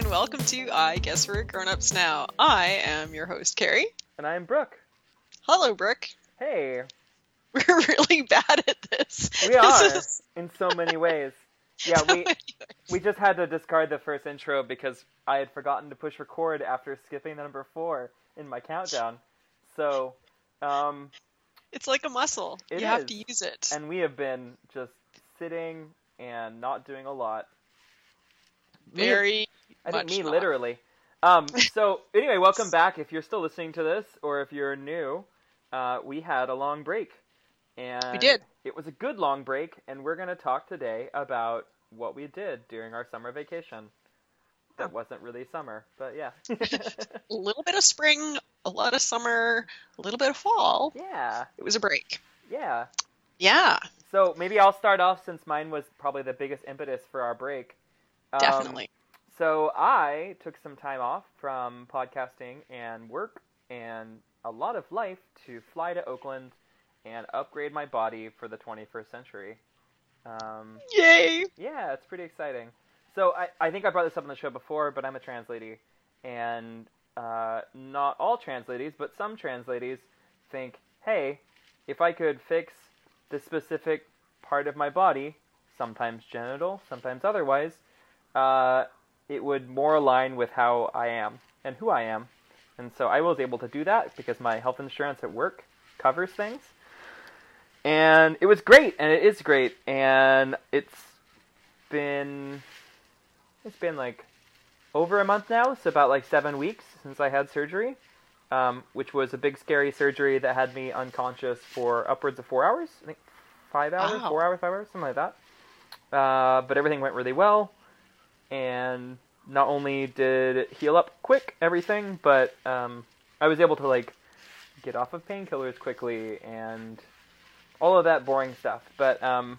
and welcome to I Guess We're Grown Ups Now. I am your host, Carrie. And I'm Brooke. Hello, Brooke. Hey. We're really bad at this. We This are is- in so many ways. Yeah, we we just had to discard the first intro because I had forgotten to push record after skipping the number four in my countdown. So, um, It's like a muscle. You have to use it. and we have been just sitting and not doing a lot. Very. I didn't much mean not. literally. Um, so anyway, welcome back. If you're still listening to this, or if you're new, uh, we had a long break, and We did. It was a good long break, and we're going to talk today about what we did during our summer vacation. That Oh. wasn't really summer, but yeah, A little bit of spring, a lot of summer, a little bit of fall. yeah, It was a break. yeah. Yeah, So maybe I'll start off since mine was probably the biggest impetus for our break. Um, definitely. So I took some time off from podcasting and work and a lot of life to fly to Oakland and upgrade my body for the 21st century. Um, Yay! yeah, it's pretty exciting. So I, I think I brought this up on the show before, but I'm a trans lady, and uh, not all trans ladies, but some trans ladies think, hey, if I could fix this specific part of my body, sometimes genital, sometimes otherwise, uh, it would more align with how I am and who I am. And so I was able to do that because my health insurance at work covers things. And it was great, and it is great, and it's been it's been like over a month now, so about like seven weeks since I had surgery, um, which was a big scary surgery that had me unconscious for upwards of four hours. I think five hours, Wow. four hours, five hours, something like that. Uh, but everything went really well, and not only did it heal up quick, everything, but um, I was able to like get off of painkillers quickly and all of that boring stuff. But um,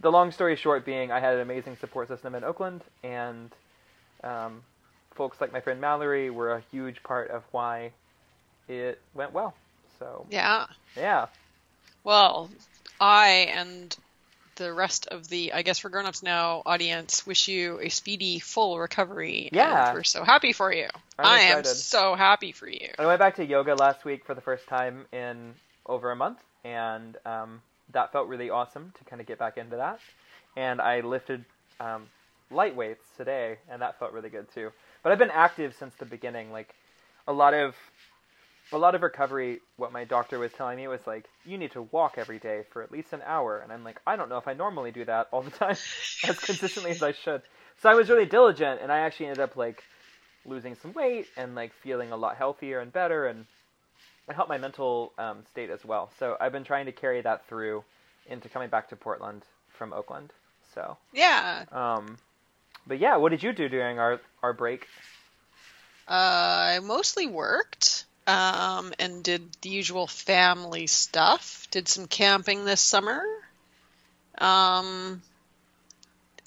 the long story short being, I had an amazing support system in Oakland, and um, folks like my friend Mallory were a huge part of why it went well. So Yeah. yeah, Well, I and the rest of the I guess we're grown ups now audience wish you a speedy full recovery. Yeah. And we're so happy for you. I'm I am so happy for you. I went back to yoga last week for the first time in over a month, and um, that felt really awesome to kind of get back into that. And I lifted um, light weights today, and that felt really good too. But I've been active since the beginning. Like a lot of a lot of recovery. What my doctor was telling me was like, you need to walk every day for at least an hour, and I'm like, I don't know if I normally do that all the time as consistently as I should. So I was really diligent, and I actually ended up like losing some weight and like feeling a lot healthier and better and it helped my mental um, state as well so i've been trying to carry that through into coming back to portland from oakland so Yeah. um, but yeah what did you do during our, our break Uh, I mostly worked um, and did the usual family stuff. Did some camping this summer. Um,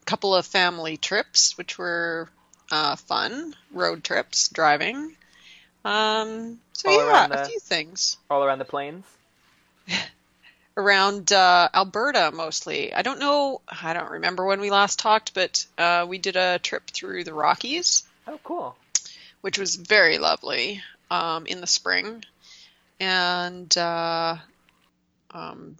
a couple of family trips, which were uh, fun. Road trips, driving. Um, so All yeah, a the- few things all around the plains around uh, Alberta mostly. I don't know. I don't remember when we last talked, but uh, we did a trip through the Rockies. oh cool which was very lovely um, in the spring. And uh, um,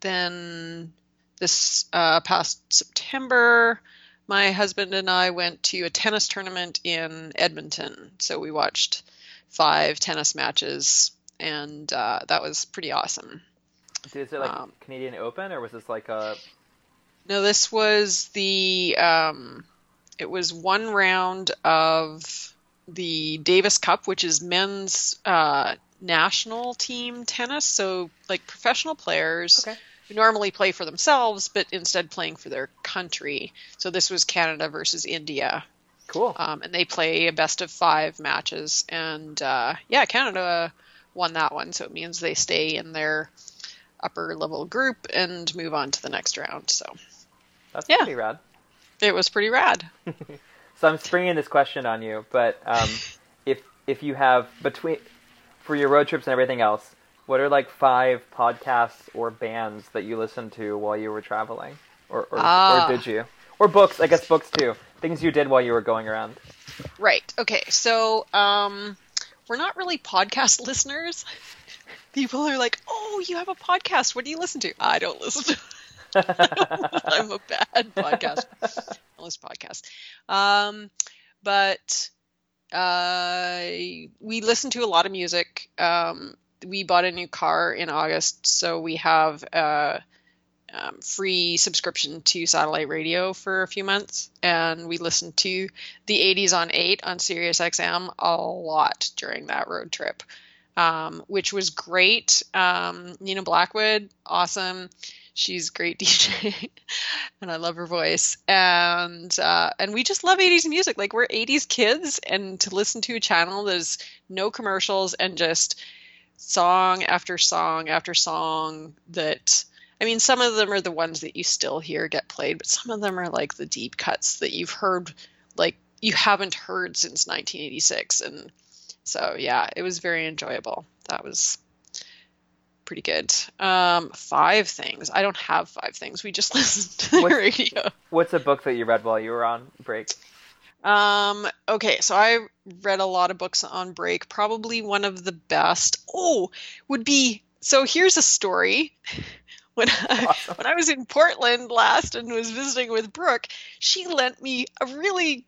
then this uh, past September, my husband and I went to a tennis tournament in Edmonton. So we watched five tennis matches, and uh, that was pretty awesome. is it like Um, canadian open or was this like a No, this was the um, it was one round of the Davis Cup, which is men's uh, national team tennis. So like professional players Okay. who normally play for themselves, but instead playing for their country. So this was Canada versus India, cool um, and they play a best of five matches. And uh, yeah, Canada won that one, so it means they stay in their upper level group and move on to the next round. So that's yeah. pretty rad it was pretty rad. so i'm springing this question on you but um, if if you have between for your road trips and everything else what are like five podcasts or bands that you listened to while you were traveling or or, Ah. or did you or books i guess books too things you did while you were going around. Right. Okay. So, um, we're not really podcast listeners. People are like, "Oh, you have a podcast. What do you listen to?" I don't listen to. I'm a bad podcast. Listen to. Um, but uh, we listen to a lot of music. Um, we bought a new car in August, so we have a um, free subscription to satellite radio for a few months, and we listened to the 80s on 8 on Sirius XM a lot during that road trip, um, which was great. Um, Nina Blackwood, awesome. She's great DJ, and I love her voice. And uh, and we just love 80s music. Like we're 80s kids, and to listen to a channel there's no commercials and just song after song after song that I mean, some of them are the ones that you still hear get played, but some of them are like the deep cuts that you've heard, like you haven't heard since 1986. And so, yeah, it was very enjoyable. That was pretty good. Um, five things. I don't have five things. We just listened to the What's- radio. What's a book that you read while you were on break? Um, okay, so I read a lot of books on break. Probably one of the best. Oh, would be so here's a story. When I, Awesome. when I was in Portland last and was visiting with Brooke, she lent me a really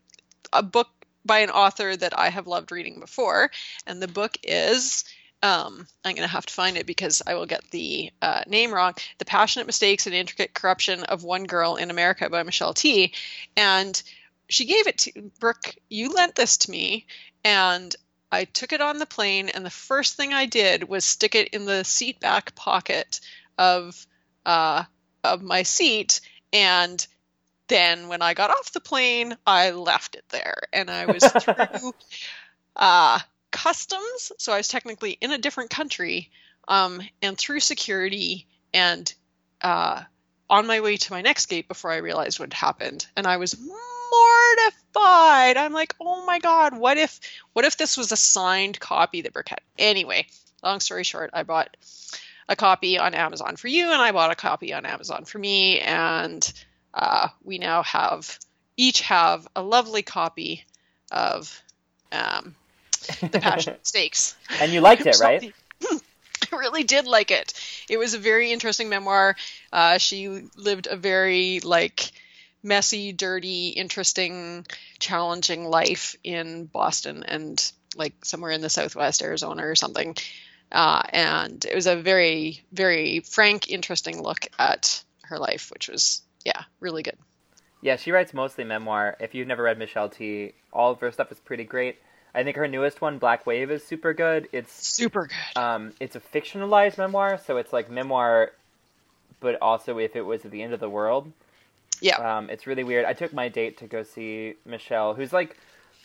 a book by an author that I have loved reading before, and the book is um, I'm going to have to find it because I will get the uh, name wrong. The Passionate Mistakes and Intricate Corruption of One Girl in America by Michelle Tea. And she gave it to Brooke. You lent this to me, and I took it on the plane. And the first thing I did was stick it in the seat back pocket of uh, of my seat. And then when I got off the plane, I left it there, and I was through uh, customs. So I was technically in a different country, um, and through security, and uh, on my way to my next gate before I realized what happened, and I was mortified. I'm like, oh my god, what if what if this was a signed copy that Brooke had? Anyway, long story short, I bought a copy on Amazon for you, and I bought a copy on Amazon for me, and uh, we now have each have a lovely copy of um, the passion Stakes. and you liked it, right? I really did like it. It was a very interesting memoir. Uh, she lived a very like messy, dirty, interesting, challenging life in Boston and like somewhere in the Southwest Arizona or something. Uh, and it was a very, very frank, interesting look at her life, which was yeah, really good. Yeah, she writes mostly memoir. If you've never read Michelle Tea, all of her stuff is pretty great. I think her newest one, Black Wave, is super good. It's Super good. um, it's a fictionalized memoir, so it's like memoir, but also if it was at the end of the world. Yeah. Um, it's really weird. I took my date to go see Michelle, who's like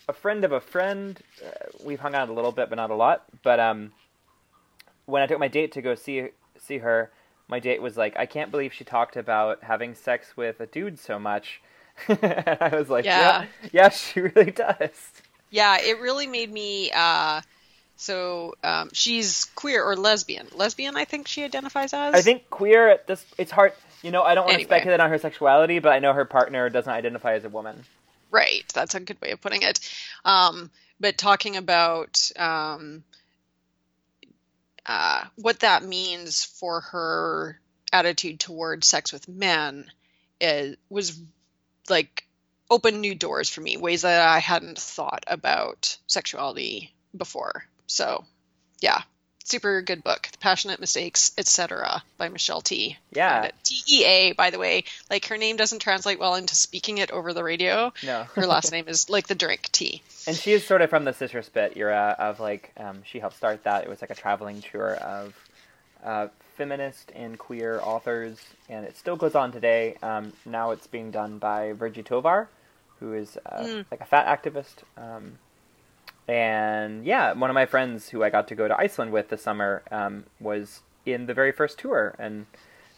a friend of a friend. Uh, we've hung out a little bit, but not a lot. But um, when I took my date to go see see her, my date was like, "I can't believe she talked about having sex with a dude so much." and I was like, Yeah. "Yeah, yeah, she really does." Yeah, it really made me. Uh, so um, she's queer or lesbian. Lesbian, I think she identifies as. I think queer. at This it's hard. You know, I don't want to speculate on her sexuality, but I know her partner doesn't identify as a woman. Right, that's a good way of putting it. Um, but talking about um, uh, what that means for her attitude towards sex with men is, was like opened new doors for me, ways that I hadn't thought about sexuality before. So, yeah, super good book, The Passionate Mistakes, etc. by Michelle Tea. Yeah. T E A, by the way. Like her name doesn't translate well into speaking it over the radio. No. Her last name is like the drink tea. And she is sort of from the Sister Spit era of like um, she helped start that. It was like a traveling tour of uh, feminist and queer authors, and it still goes on today. Um, now it's being done by Virgie Tovar, who is uh, Mm. like a fat activist. Um, and yeah, one of my friends who I got to go to Iceland with this summer um, was in the very first tour, and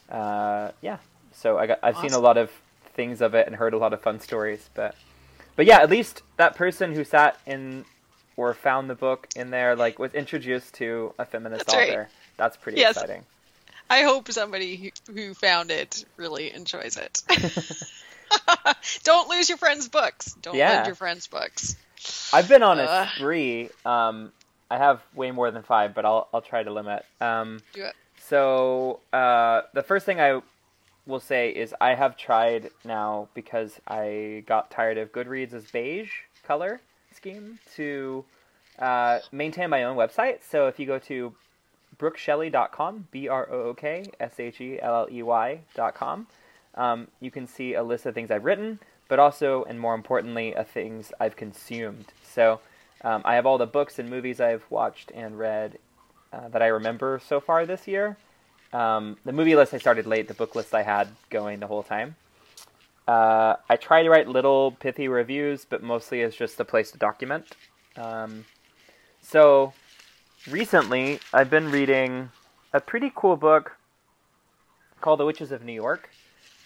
uh, yeah, so I got I've seen a lot of things of it and heard a lot of fun stories, but but yeah, at least that person who sat in or found the book in there like was introduced to a feminist That's right. author. That's pretty Yes. exciting. I hope somebody who found it really enjoys it. Don't lose your friends' books. Don't Yeah. lend your friends' books. I've been on a Ugh. spree. Um, I have way more than five, but I'll I'll try to limit. Um, Do it. so uh, the first thing I will say is I have tried now because I got tired of Goodreads' beige color scheme to uh, maintain my own website. So if you go to brookshelley.com, B R O O K S H E L L E Y.com, um, you can see a list of things I've written, but also, and more importantly, of things I've consumed. So um, I have all the books and movies I've watched and read uh, that I remember so far this year. Um, the movie list I started late, the book list I had going the whole time. Uh, I try to write little pithy reviews, but mostly it's just a place to document. Um, so recently, I've been reading a pretty cool book called The Witches of New York,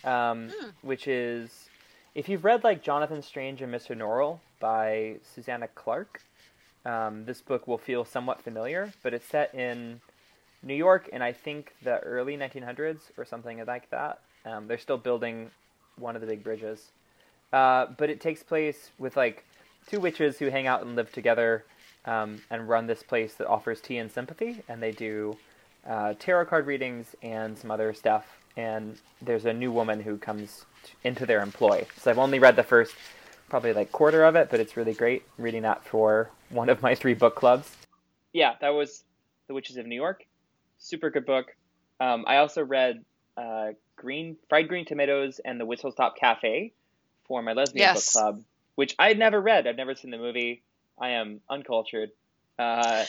um, Hmm. which is if you've read like Jonathan Strange and Mr. Norrell by Susanna Clarke, um, this book will feel somewhat familiar, but it's set in New York in I think the early 1900s or something like that. Um, they're still building one of the big bridges, uh, but it takes place with like two witches who hang out and live together um, and run this place that offers tea and sympathy, and they do uh, tarot card readings and some other stuff. And there's a new woman who comes into their employ. So I've only read the first probably like quarter of it, but it's really great reading that for one of my three book clubs. Yeah, that was The Witches of New York. Super good book. Um, I also read uh, Green Fried Green Tomatoes and The Whistle Stop Cafe for my lesbian Yes. book club, which I'd never read. I've never seen the movie. I am uncultured. Uh,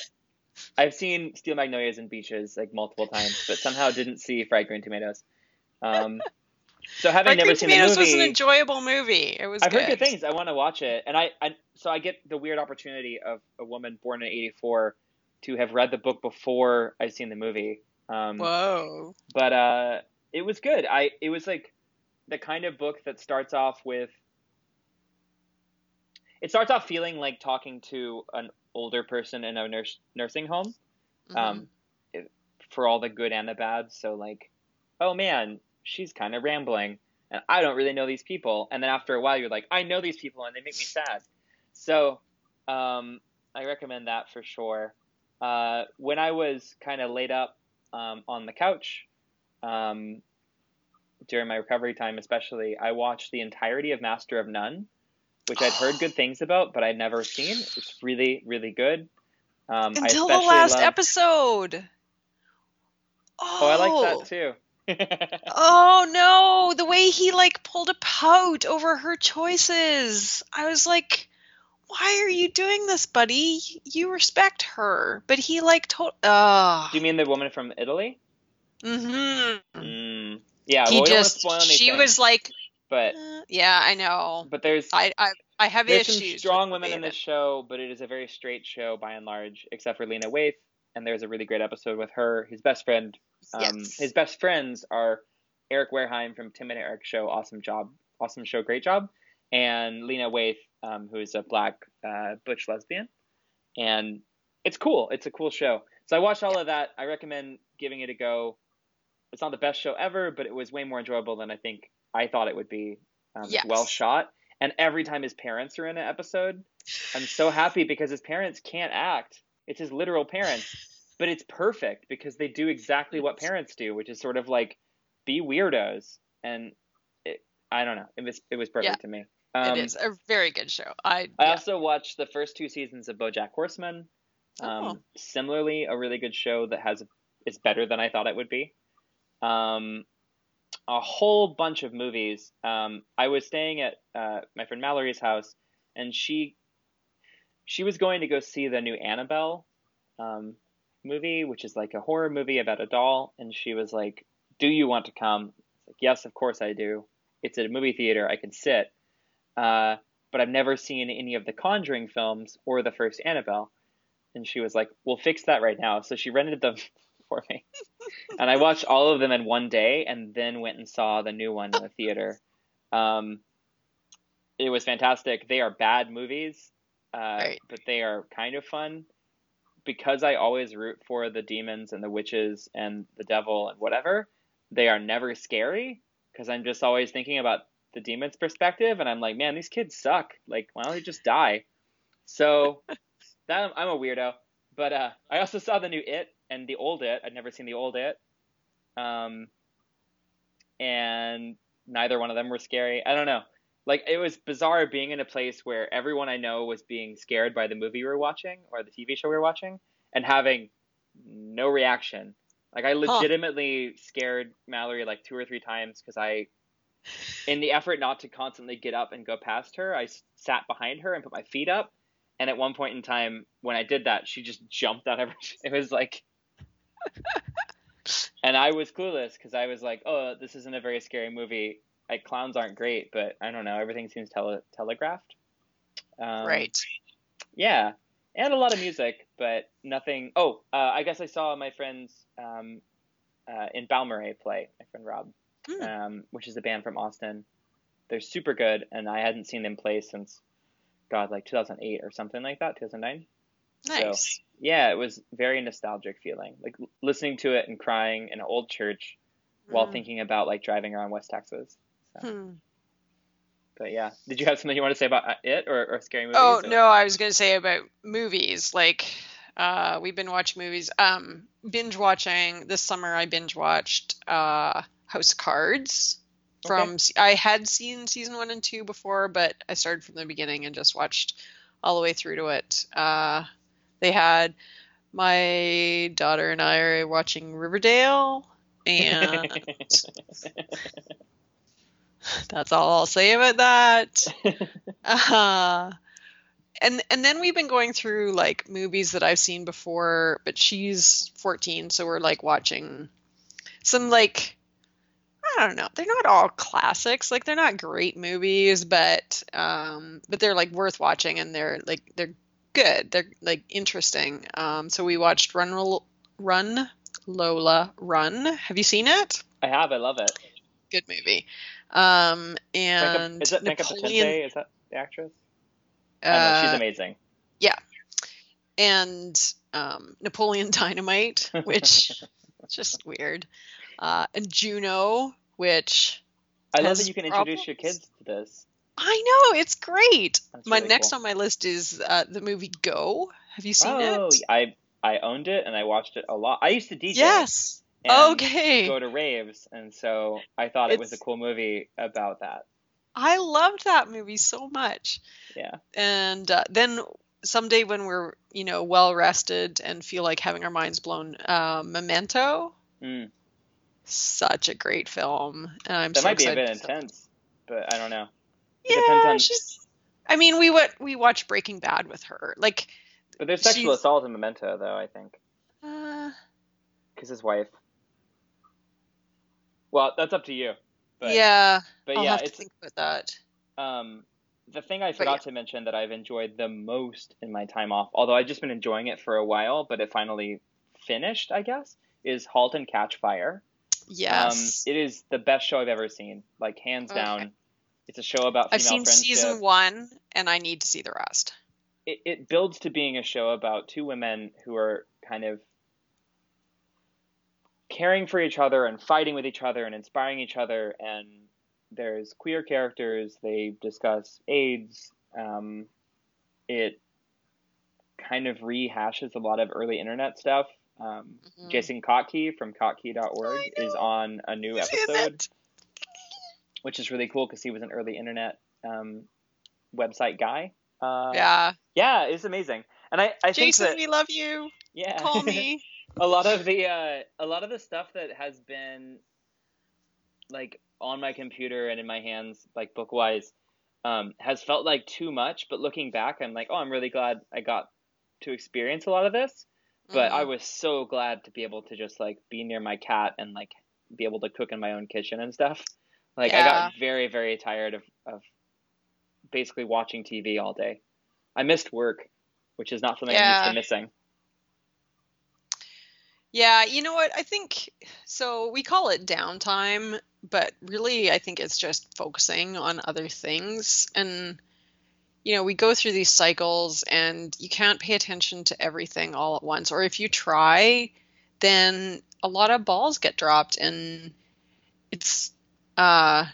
I've seen Steel Magnolias and Beaches like multiple times, but somehow didn't see Fried Green Tomatoes. Um, so having never seen Tomatoes the movie, was an enjoyable movie. It was I've good. heard good things. I want to watch it, and I, I so I get the weird opportunity of a woman born in '84 to have read the book before I've seen the movie. Um, Whoa. but uh, it was good. I it was like the kind of book that starts off with. It starts off feeling like talking to an older person in a nurse, nursing home um, it- for all the good and the bad. So like, oh man, she's kind of rambling, and I don't really know these people. And then after a while, you're like, I know these people, and they make me sad. So um, I recommend that for sure. Uh, when I was kind of laid up um, on the couch um, during my recovery time, especially, I watched the entirety of Master of None, which I'd heard good things about, but I'd never seen. It's really, really good. Um, I Until the last love- episode. Oh, Oh, I like that too. Oh no, the way he like pulled a pout over her choices. I was like, why are you doing this, buddy? You respect her. But he like told uh Do you mean the woman from Italy? Mm-hmm. Mm, yeah, He well, we don't want to just spoil she was like but uh, yeah, I know. but there's I I I have there's issues. some strong women in this show, but it is a very straight show by and large, except for Lena Waithe. And there's a really great episode with her. His best friend, um, yes. his best friends are Eric Wareheim from Tim and Eric Show, awesome job, awesome show, great job, and Lena Waithe, um, who is a black uh, butch lesbian, and it's cool. It's a cool show. So I watched all of that. I recommend giving it a go. It's not the best show ever, but it was way more enjoyable than I think I thought it would be. Um, Yes. well shot, and every time his parents are in an episode, I'm so happy because his parents can't act. It's his literal parents, but it's perfect because they do exactly what parents do, which is sort of like be weirdos. And it, I don't know, it was it was perfect Yeah. to me. Um, it is a very good show. I, I yeah. also watched the first two seasons of BoJack Horseman. Um, Oh. Similarly, a really good show that has it's better than I thought it would be. Um, a whole bunch of movies. Um, I was staying at uh, my friend Mallory's house, and she she was going to go see the new Annabelle um, movie, which is like a horror movie about a doll, and she was like, "Do you want to come?" Like, "Yes, of course I do. It's at a movie theater. I can sit." Uh, but I've never seen any of the Conjuring films or the first Annabelle. And she was like, "We'll fix that right now." So she rented them for me, and I watched all of them in one day, and then went and saw the new one in the theater. Um, it was fantastic. They are bad movies, uh, Right. but they are kind of fun because I always root for the demons and the witches and the devil and whatever. They are never scary because I'm just always thinking about the demon's perspective, and I'm like, man, these kids suck. Like, why don't they just die? So that I'm a weirdo. But uh, I also saw the new It and the old It. I'd never seen the old It. Um, and neither one of them were scary. I don't know. Like it was bizarre being in a place where everyone I know was being scared by the movie we were watching or the TV show we were watching, and having no reaction. Like I legitimately huh. scared Mallory like two or three times because I, in the effort not to constantly get up and go past her, I sat behind her and put my feet up. And at one point in time, when I did that, she just jumped out of her. It was like, and I was clueless because I was like, "Oh, this isn't a very scary movie." Like clowns aren't great, but I don't know. Everything seems tele- telegraphed. Um, right. Yeah, and a lot of music, but nothing. Oh, uh, I guess I saw my friends um, uh, in Balmorhea play. My friend Rob, hmm. um, which is a band from Austin. They're super good, and I hadn't seen them play since, God, like 2008 or something like that, 2009. Nice. So, yeah, it was very nostalgic feeling, like listening to it and crying in an old church while hmm. thinking about like driving around West Texas. So. Hmm. But yeah, did you have something you want to say about uh, it or, or scary movies? Oh or? no, I was going to say about movies. Like, uh, we've been watching movies. Um, binge watching this summer. I binge watched uh, House Cards. From okay. I had seen season one and two before, but I started from the beginning and just watched all the way through to it. Uh, they had my daughter and I are watching Riverdale, and That's all I'll say about that. uh, and and then we've been going through like movies that I've seen before, but she's 14, so we're like watching some like I don't know. They're not all classics. Like they're not great movies, but um but they're like worth watching and they're like they're good. They're like interesting. Um so we watched Run Run Lola Run. Have you seen it? I have. I love it. Good movie. Um, and is it Napoleon, Is that the actress? Uh, she's amazing. Yeah, and um, Napoleon Dynamite, which is just weird, uh, and Juno, which I love that you can introduce your kids to this. I know it's great. That's my really next cool. on my list is uh, the movie Go. Have you seen oh, it? I I owned it and I watched it a lot. I used to DJ. Yes okay. go to raves, and so I thought it's, it was a cool movie about that. I loved that movie so much. Yeah. And uh, then someday when we're you know well rested and feel like having our minds blown, uh, Memento. Mm. Such a great film, and I'm that so might be a bit intense, but I don't know. It yeah, on... she's. I mean, we what we watched Breaking Bad with her, like. But there's sexual assault in Memento, though. I think. Uh. Because his wife. Well, that's up to you. But, yeah. But I'll yeah, have it's to think about that. Um, the thing I forgot yeah. to mention that I've enjoyed the most in my time off, although I've just been enjoying it for a while, but it finally finished, I guess, is *Halt and Catch Fire*. Yes. Um, it is the best show I've ever seen, like hands okay. down. It's a show about female I've seen friendship. season one, and I need to see the rest. It, it builds to being a show about two women who are kind of caring for each other and fighting with each other and inspiring each other. And there's queer characters. They discuss AIDS. Um, it kind of rehashes a lot of early internet stuff. Um, mm-hmm. Jason Kottke from kottke.org is on a new episode, which is really cool because he was an early internet um, website guy. Uh, yeah. Yeah, it's amazing. And I, I Jason, think that, we love you. Yeah. Call me. A lot of the uh, a lot of the stuff that has been like on my computer and in my hands, like book wise, um, has felt like too much. But looking back, I'm like, oh, I'm really glad I got to experience a lot of this. But mm-hmm. I was so glad to be able to just like be near my cat and like be able to cook in my own kitchen and stuff. Like yeah. I got very very tired of of basically watching TV all day. I missed work, which is not something yeah. I'm used to missing. Yeah, you know what? I think so. We call it downtime, but really, I think it's just focusing on other things. And, you know, we go through these cycles and you can't pay attention to everything all at once. Or if you try, then a lot of balls get dropped. And it's, uh,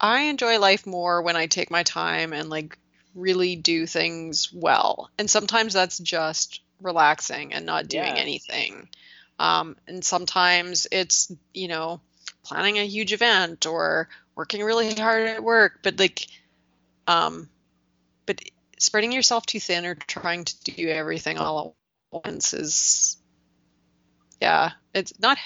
I enjoy life more when I take my time and like really do things well. And sometimes that's just relaxing and not doing Yeah. anything. Um, and sometimes it's, you know, planning a huge event or working really hard at work. But like, um, but spreading yourself too thin or trying to do everything all at once is, yeah, it's not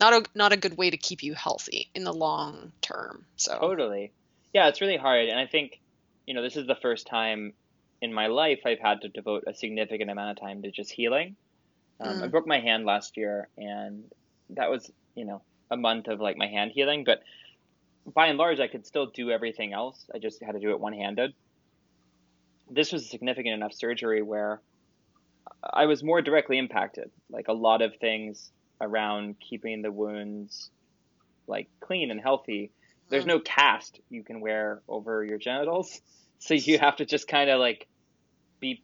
not a not a good way to keep you healthy in the long term. So Totally. Yeah, it's really hard. And I think, you know, this is the first time in my life I've had to devote a significant amount of time to just healing. Um, I Mm. broke my hand last year, and that was, you know, a month of like my hand healing. But by and large, I could still do everything else. I just had to do it one handed. This was a significant enough surgery where I was more directly impacted. Like a lot of things around keeping the wounds like clean and healthy. There's Mm. no cast you can wear over your genitals, so you have to just kind of like be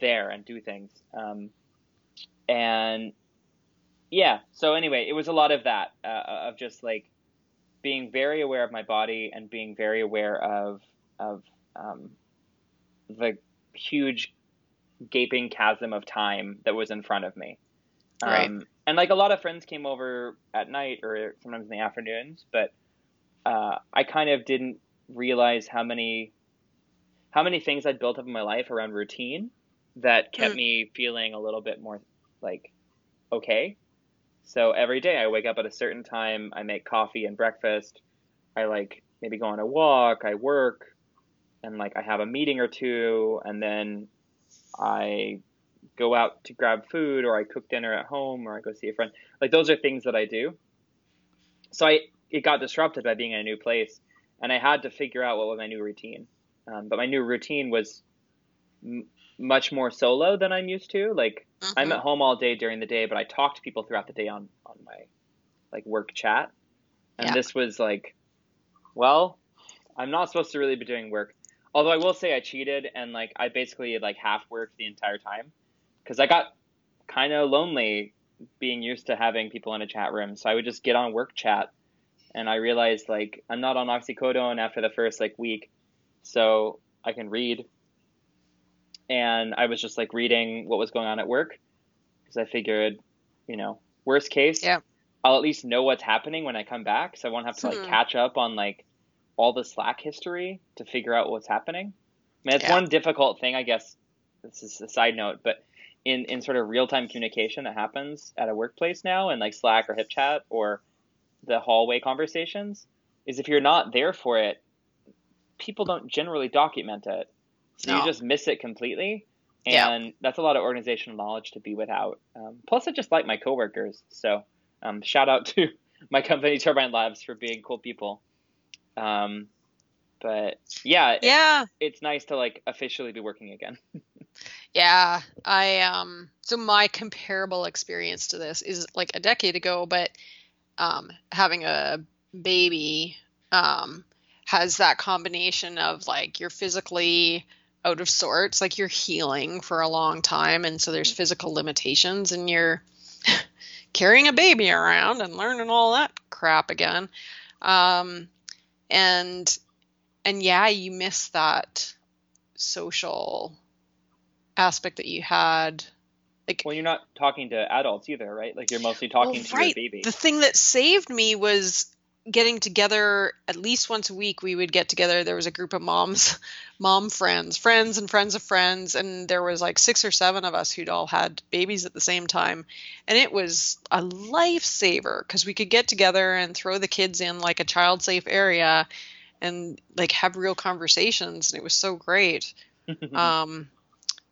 there and do things. Um, and yeah, so anyway, it was a lot of that uh, of just like being very aware of my body and being very aware of of um, the huge gaping chasm of time that was in front of me. Right. Um, and like a lot of friends came over at night or sometimes in the afternoons, but uh, I kind of didn't realize how many how many things I'd built up in my life around routine that kept Mm. me feeling a little bit more like okay. So every day I wake up at a certain time, I make coffee and breakfast. I like maybe go on a walk, I work, and like I have a meeting or two, and then I go out to grab food or I cook dinner at home or I go see a friend. Like those are things that I do. So I it got disrupted by being in a new place, and I had to figure out what was my new routine. Um, but my new routine was m- much more solo than I'm used to. Like I'm Mhm. at home all day during the day, but I talk to people throughout the day on on my like work chat. And Yeah. this was like, well, I'm not supposed to really be doing work. Although I will say I cheated and like I basically like half worked the entire time because I got kind of lonely being used to having people in a chat room. So I would just get on work chat, and I realized like I'm not on oxycodone after the first like week, so I can read. And I was just like reading what was going on at work because I figured, you know, worst case, Yeah. I'll at least know what's happening when I come back, so I won't have to like Hmm. catch up on like all the Slack history to figure out what's happening. I mean, it's Yeah. one difficult thing, I guess. This is a side note, but in, in sort of real time communication that happens at a workplace now, in like Slack or HipChat or the hallway conversations, is if you're not there for it, people don't generally document it. So No. you just miss it completely. Yeah. And that's a lot of organizational knowledge to be without. Um, plus, I just like my coworkers. So um, shout out to my company, Turbine Labs, for being cool people. Um, but yeah, it- Yeah. it's nice to like officially be working again. Yeah, I um so my comparable experience to this is like a decade ago, but um having a baby um has that combination of like you're physically out of sorts, like you're healing for a long time and so there's physical limitations and you're carrying a baby around and learning all that crap again. Um and and yeah, you miss that social aspect that you had like Well, you're not talking to adults either, right? Like you're mostly talking Well, to your baby. the thing that saved me was getting together at least once a week we would get together. There was a group of moms mom friends friends and friends of friends and there was like six or seven of us who'd all had babies at the same time. And it was a lifesaver because we could get together and throw the kids in like a child safe area and like have real conversations and it was so great. Um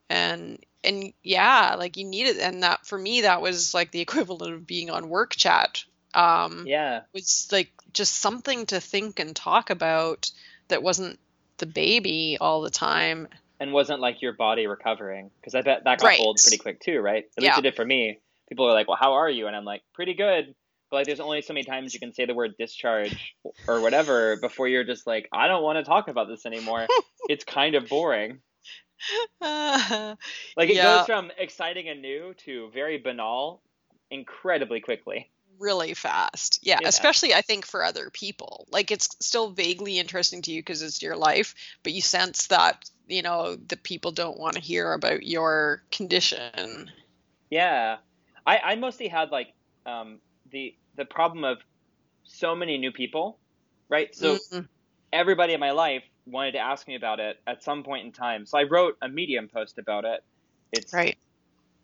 and and yeah like you need it and that for me that was like the equivalent of being on work chat um yeah. was like just something to think and talk about that wasn't the baby all the time and wasn't like your body recovering because I bet that got Right. old pretty quick too, right? At Yeah. least it did for me. People are like, "Well, how are you?" And I'm like, "Pretty good." But like, there's only so many times you can say the word discharge or whatever before you're just like, "I don't want to talk about this anymore." it's kind of boring. Like it Yeah. goes from exciting and new to very banal incredibly quickly. Really fast. Yeah, Yeah. especially I think for other people. Like it's still vaguely interesting to you because it's your life, but you sense that, you know, the people don't want to hear about your condition. Yeah, I, I mostly had like um, the the problem of so many new people, right? So Mhm. everybody in my life wanted to ask me about it at some point in time. So I wrote a Medium post about it. It's Right.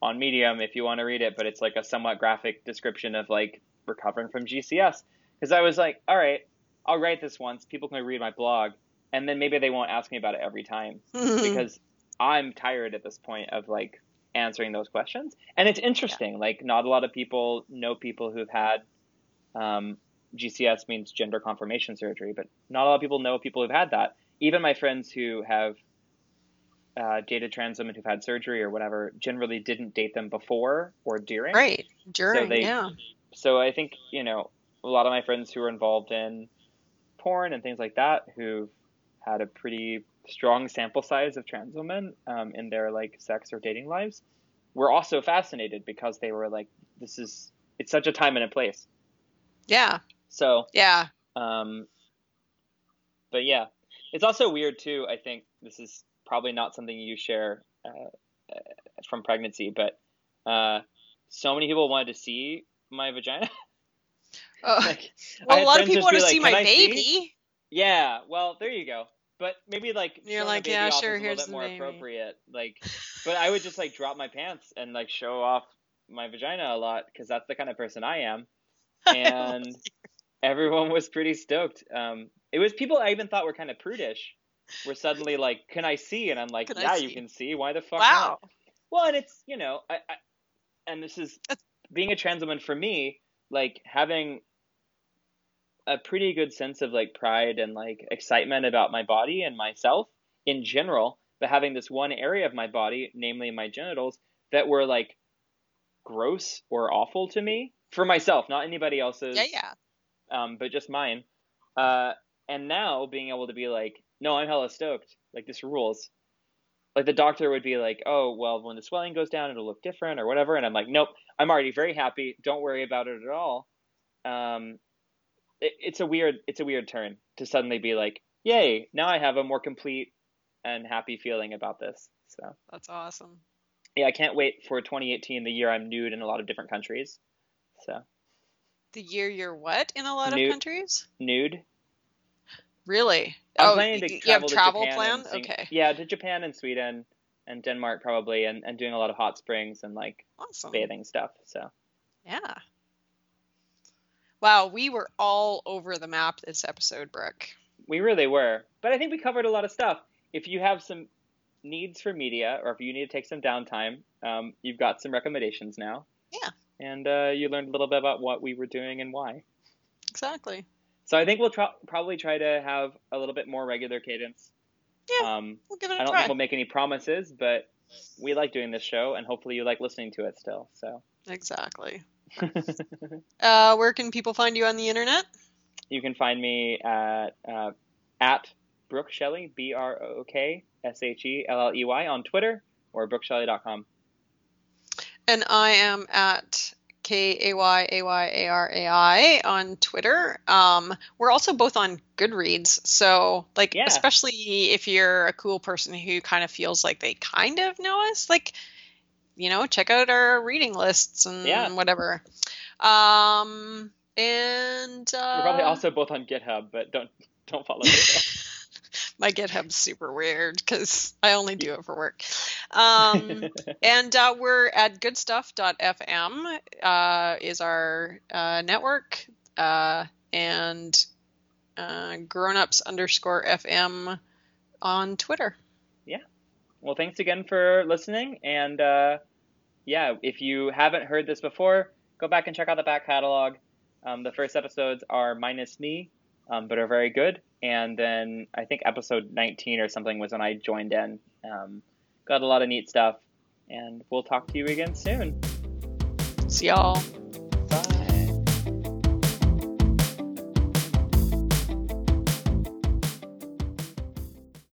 On Medium if you want to read it, but it's like a somewhat graphic description of like recovering from GCS. Because I was like, all right, I'll write this once. People can read my blog, and then maybe they won't ask me about it every time because I'm tired at this point of like answering those questions. And it's interesting. Like, not a lot of people know people who've had um, GCS means gender confirmation surgery, but not a lot of people know people who've had that. Even my friends who have uh, dated trans women who've had surgery or whatever generally didn't date them before or during. right. During, they- yeah. So I think, you know, a lot of my friends who are involved in porn and things like that who've had a pretty strong sample size of trans women um, in their like sex or dating lives were also fascinated because they were like, this is, it's such a time and a place. Yeah. So, Yeah. um, but yeah, it's also weird too. I think this is probably not something you share uh, from pregnancy, but uh, so many people wanted to see my vagina. Uh, like, well, a lot of people want to like, see my I see?" baby. Yeah, well, there you go. But maybe like You're like, baby "Yeah, sure, is a here's little bit more baby." appropriate. Like, but I would just like drop my pants and like show off my vagina a lot because that's the kind of person I am. And everyone was pretty stoked. Um, it was people I even thought were kind of prudish. Were suddenly like, "Can I see?" And I'm like, Can "Yeah, you can see. Why the fuck Wow. not?" Well, and it's you know, I, I and this is being a trans woman for me, like having a pretty good sense of like pride and like excitement about my body and myself in general, but having this one area of my body, namely my genitals, that were like gross or awful to me for myself, not anybody else's Yeah, yeah. um, but just mine. Uh, and now being able to be like, no, I'm hella stoked. Like this rules. Like the doctor would be like, oh, well, when the swelling goes down, it'll look different or whatever. And I'm like, nope, I'm already very happy. Don't worry about it at all. Um, it, it's a weird, it's a weird turn to suddenly be like, yay, now I have a more complete and happy feeling about this. So That's awesome. yeah, I can't wait for 2018, the year I'm nude in a lot of different countries. So The year you're what in a lot of countries? nude. Really? I'm oh, planning to y- you travel have to travel Japan plan? sing- Okay. Yeah, to Japan and Sweden and Denmark probably, and, and doing a lot of hot springs and like Awesome. bathing stuff. So Yeah. Wow, we were all over the map this episode, Brooke. we really were, but I think we covered a lot of stuff. If you have some needs for media, or if you need to take some downtime, um, you've got some recommendations now. Yeah. And uh, you learned a little bit about what we were doing and why. Exactly. So I think we'll try, probably try to have a little bit more regular cadence. Yeah. Um, We'll give it I a don't try. think we'll make any promises, but we like doing this show, and hopefully you like listening to it still. So. Exactly. Uh, where can people find you on the internet? you can find me at uh, at Brooke Shelley B R O K S H E L L E Y on Twitter or brookeshelley.com. And I am at K A Y A Y A R A I on Twitter. Um, we're also both on Goodreads. So, like, Yeah. especially if you're a cool person who kind of feels like they kind of know us, like, you know, check out our reading lists and Yeah. whatever. Um, and uh, We're probably also both on GitHub, but don't don't follow me. my GitHub's super weird because I only do it for work. Um, and uh, we're at goodstuff.fm uh, is our uh, network, uh, and uh, grownups underscore fm on Twitter. Yeah. Well, thanks again for listening, and uh, yeah, if you haven't heard this before, go back and check out the back catalog. Um, the first episodes are minus me, um, but are very good. And then I think episode 19 or something was when I joined in. Um, got a lot of neat stuff, and we'll talk to you again soon. See y'all.